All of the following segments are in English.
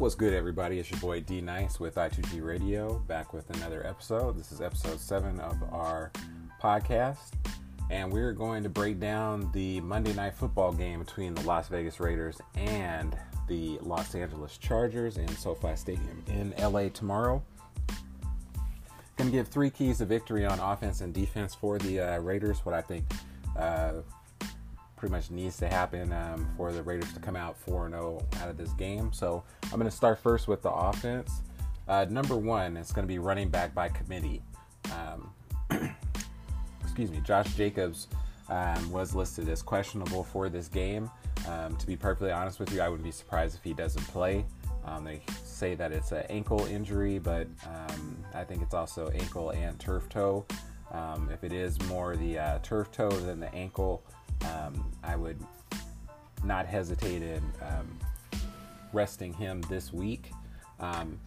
What's good, everybody? It's your boy D Nice with I2G Radio, back with another episode. This is episode seven of our podcast, and we're going to break down the Monday night football game between the Las Vegas Raiders and the Los Angeles Chargers in SoFi Stadium in LA tomorrow. Going to give three keys to victory on offense and defense for the uh, Raiders. What I think uh, pretty much needs to happen um, for the Raiders to come out 4 0 out of this game. So I'm going to start first with the offense. Uh, number one, it's going to be running back by committee. Um, excuse me, Josh Jacobs um, was listed as questionable for this game. Um, to be perfectly honest with you, I wouldn't be surprised if he doesn't play. Um, they say that it's an ankle injury, but um, I think it's also ankle and turf toe. Um, if it is more the uh, turf toe than the ankle, um, I would not hesitate in um, resting him this week. Um,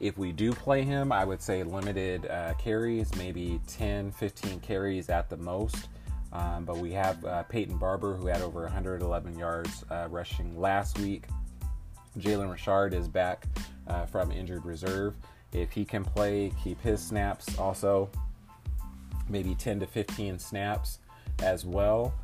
if we do play him, I would say limited uh, carries, maybe 10, 15 carries at the most. Um, but we have uh, Peyton Barber, who had over 111 yards uh, rushing last week. Jalen Richard is back uh, from injured reserve. If he can play, keep his snaps also, maybe 10 to 15 snaps as well.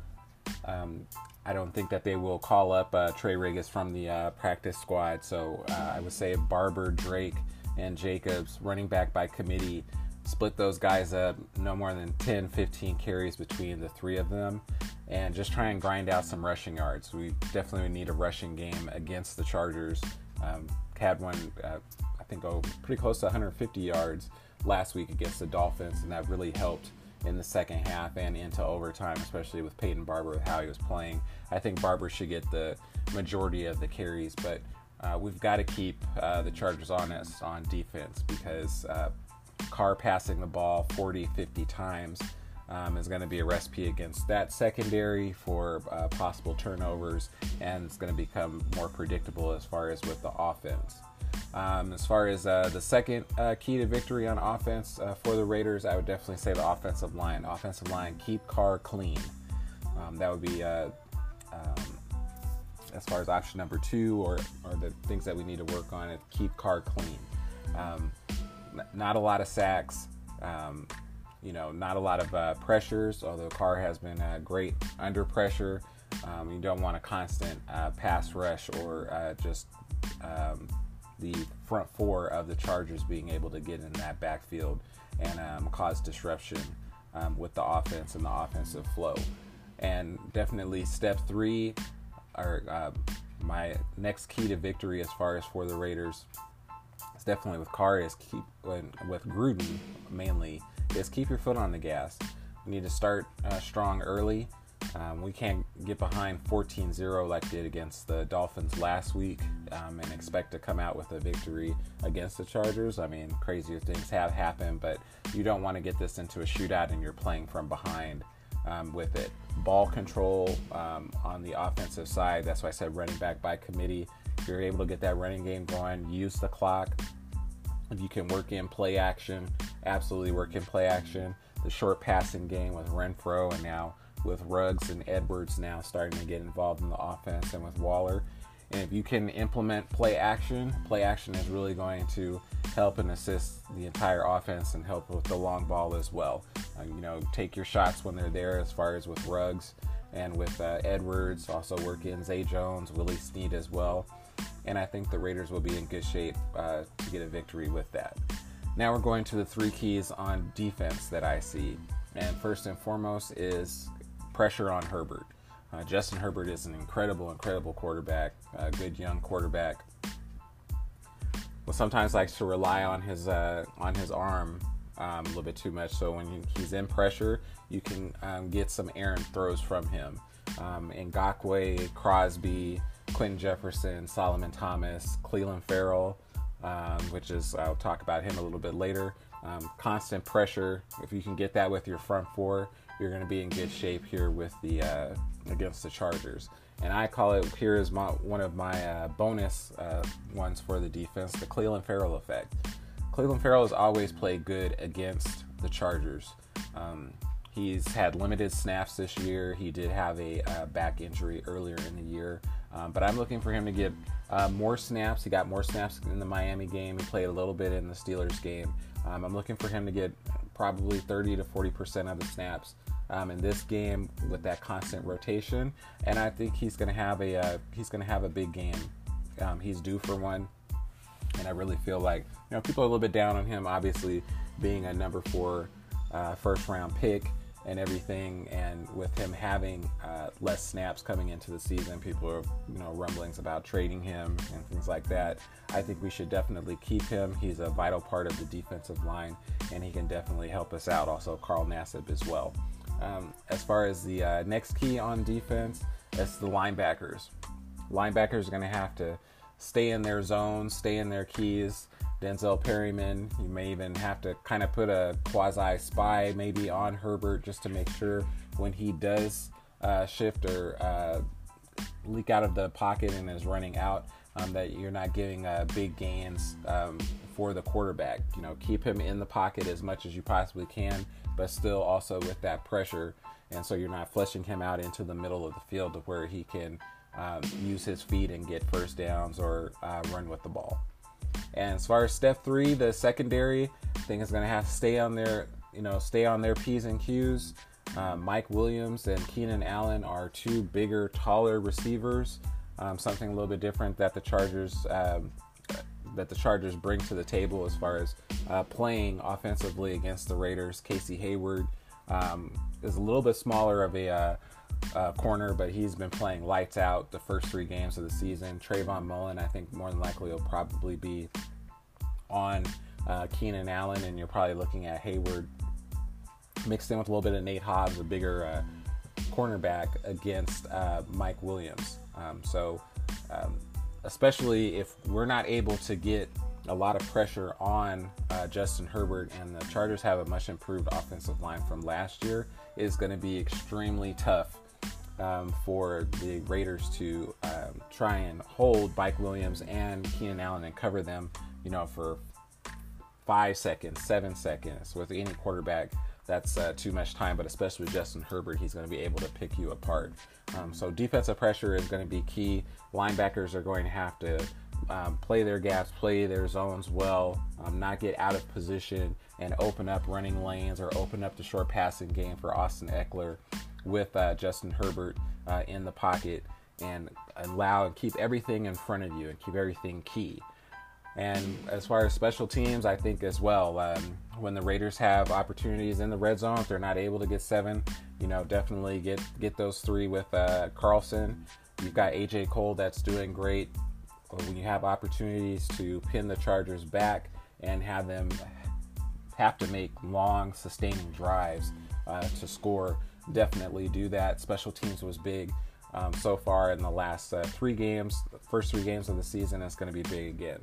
Um, I don't think that they will call up uh, Trey Ragas from the uh, practice squad. So uh, I would say Barber, Drake, and Jacobs, running back by committee, split those guys up no more than 10, 15 carries between the three of them, and just try and grind out some rushing yards. We definitely need a rushing game against the Chargers. Um, had one, uh, I think, oh, pretty close to 150 yards last week against the Dolphins, and that really helped in the second half and into overtime, especially with Peyton Barber with how he was playing. I think Barber should get the majority of the carries, but uh, we've got to keep uh, the Chargers honest on defense because uh, Carr passing the ball 40, 50 times um, is going to be a recipe against that secondary for uh, possible turnovers, and it's going to become more predictable as far as with the offense. Um, as far as uh, the second uh, key to victory on offense uh, for the Raiders, I would definitely say the offensive line. Offensive line, keep Carr clean. Um, that would be uh, um, as far as option number two, or, or the things that we need to work on. Keep Carr clean. Um, not a lot of sacks. Um, you know, not a lot of uh, pressures. Although Carr has been uh, great under pressure. Um, you don't want a constant pass rush or just the front four of the Chargers being able to get in that backfield and um, cause disruption um, with the offense and the offensive flow. And definitely step three, or uh, my next key to victory as far as for the Raiders, is definitely with Carr is keep with Gruden mainly is keep your foot on the gas. You need to start uh, strong early um, we can't get behind 14 0 like did against the Dolphins last week um, and expect to come out with a victory against the Chargers. I mean, crazier things have happened, but you don't want to get this into a shootout and you're playing from behind um, with it. Ball control um, on the offensive side, that's why I said running back by committee. If you're able to get that running game going, use the clock. If you can work in play action, absolutely work in play action. The short passing game with Renfrow and now with Ruggs and Edwards now starting to get involved in the offense and with Waller. And if you can implement play action, play action is really going to help and assist the entire offense and help with the long ball as well. Uh, you know, take your shots when they're there as far as with Ruggs and with uh, Edwards. Also work in Zay Jones, Willie Snead as well. And I think the Raiders will be in good shape uh, to get a victory with that. Now we're going to the three keys on defense that I see. And first and foremost is pressure on Herbert. Uh, Justin Herbert is an incredible, incredible quarterback, a good young quarterback. Well, sometimes likes to rely on his uh, on his arm um, a little bit too much. So when he's in pressure, you can um, get some errant throws from him. Um, Ngakoue, Crosby, Quinton Jefferson, Solomon Thomas, Clelin Ferrell, um, which is I'll talk about him a little bit later. Um, constant pressure. If you can get that with your front four, you're going to be in good shape here with the uh, against the Chargers. And I call it here is my one of my uh, bonus uh, ones for the defense, the Clelin Ferrell effect. Clelin Ferrell has always played good against the Chargers. Um, he's had limited snaps this year. He did have a uh, back injury earlier in the year, Um, but I'm looking for him to get uh, more snaps. He got more snaps in the Miami game. He played a little bit in the Steelers game. Um, I'm looking for him to get probably 30 to 40 percent of the snaps um, in this game with that constant rotation, and I think he's going to have a uh, he's going to have a big game. Um, he's due for one, and I really feel like you know people are a little bit down on him, obviously being a number four uh, first round pick and everything, and with him having uh, less snaps coming into the season, people are you know rumblings about trading him and things like that. I think we should definitely keep him. He's a vital part of the defensive line, and he can definitely help us out. Also, Carl Nassib as well. Um, as far as the uh, next key on defense, it's the linebackers. Linebackers are going to have to stay in their zones, stay in their keys. Denzel Perryman, you may even have to kind of put a quasi spy maybe on Herbert just to make sure when he does uh, shift or uh, leak out of the pocket and is running out, um, that you're not getting uh, big gains um, for the quarterback. You know, keep him in the pocket as much as you possibly can, but still also with that pressure. And so you're not flushing him out into the middle of the field to where he can um, use his feet and get first downs or uh, run with the ball. And as far as step three, the secondary, I think is going to have to stay on their, you know, stay on their p's and q's. Uh, Mike Williams and Keenan Allen are two bigger, taller receivers. Um, something a little bit different that the Chargers um, that the Chargers bring to the table as far as uh, playing offensively against the Raiders. Casey Hayward um, is a little bit smaller of a uh, uh, corner, but he's been playing lights out the first three games of the season. Trayvon Mullen, I think more than likely will probably be on uh, Keenan Allen, and you're probably looking at Hayward mixed in with a little bit of Nate Hobbs, a bigger uh, cornerback against uh, Mike Williams. Um, so, um, especially if we're not able to get a lot of pressure on uh, Justin Herbert, and the Chargers have a much improved offensive line from last year, is going to be extremely tough um, for the Raiders to um, try and hold Mike Williams and Keenan Allen and cover them, you know, for five seconds, seven seconds. With any quarterback, that's uh, too much time, but especially with Justin Herbert, he's going to be able to pick you apart. Um, so defensive pressure is going to be key. Linebackers are going to have to um, play their gaps, play their zones well, um, not get out of position, and open up running lanes or open up the short passing game for Austin Ekeler with uh, Justin Herbert uh, in the pocket and allow and keep everything in front of you and keep everything key. And as far as special teams, I think as well, um, when the Raiders have opportunities in the red zone, if they're not able to get seven, you know, definitely get get those three with uh, Carlson. You've got AJ Cole that's doing great. When you have opportunities to pin the Chargers back and have them have to make long, sustaining drives uh, to score, definitely do that. Special teams was big um, so far in the last uh, three games, first three games of the season. It's going to be big again.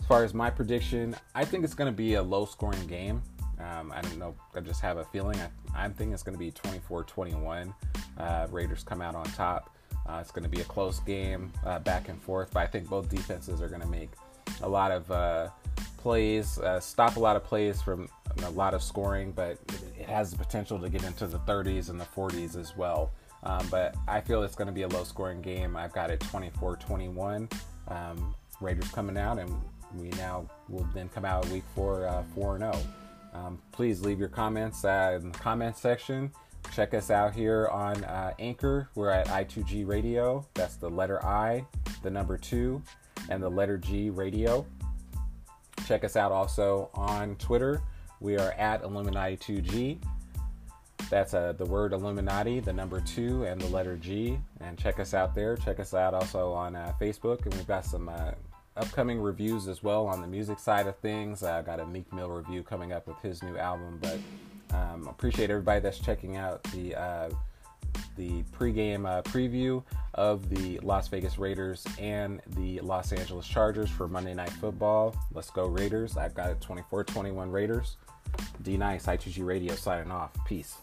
As far as my prediction, I think it's going to be a low scoring game. Um, I don't know. I just have a feeling. I, am thinking it's going to be 24 21. Uh, Raiders come out on top. Uh, it's going to be a close game, uh, back and forth, but I think both defenses are going to make a lot of uh, plays, uh, stop a lot of plays from a lot of scoring, but has the potential to get into the 30s and the 40s as well. Um, but I feel it's going to be a low scoring game. I've got it 24 21. Um, Raiders coming out, and we now will then come out week four, uh, 4 0. Um, please leave your comments uh, in the comment section. Check us out here on uh, Anchor. We're at I2G Radio. That's the letter I, the number two, and the letter G Radio. Check us out also on Twitter. We are at Illuminati2G. That's uh, the word Illuminati, the number two, and the letter G. And check us out there. Check us out also on uh, Facebook. And we've got some uh, upcoming reviews as well on the music side of things. I got a Meek Mill review coming up with his new album. But um, appreciate everybody that's checking out the uh, the pregame uh, preview of the Las Vegas Raiders and the Los Angeles Chargers for Monday Night Football. Let's go Raiders. I've got it 24 21 Raiders. D Nice, I2G Radio signing off. Peace.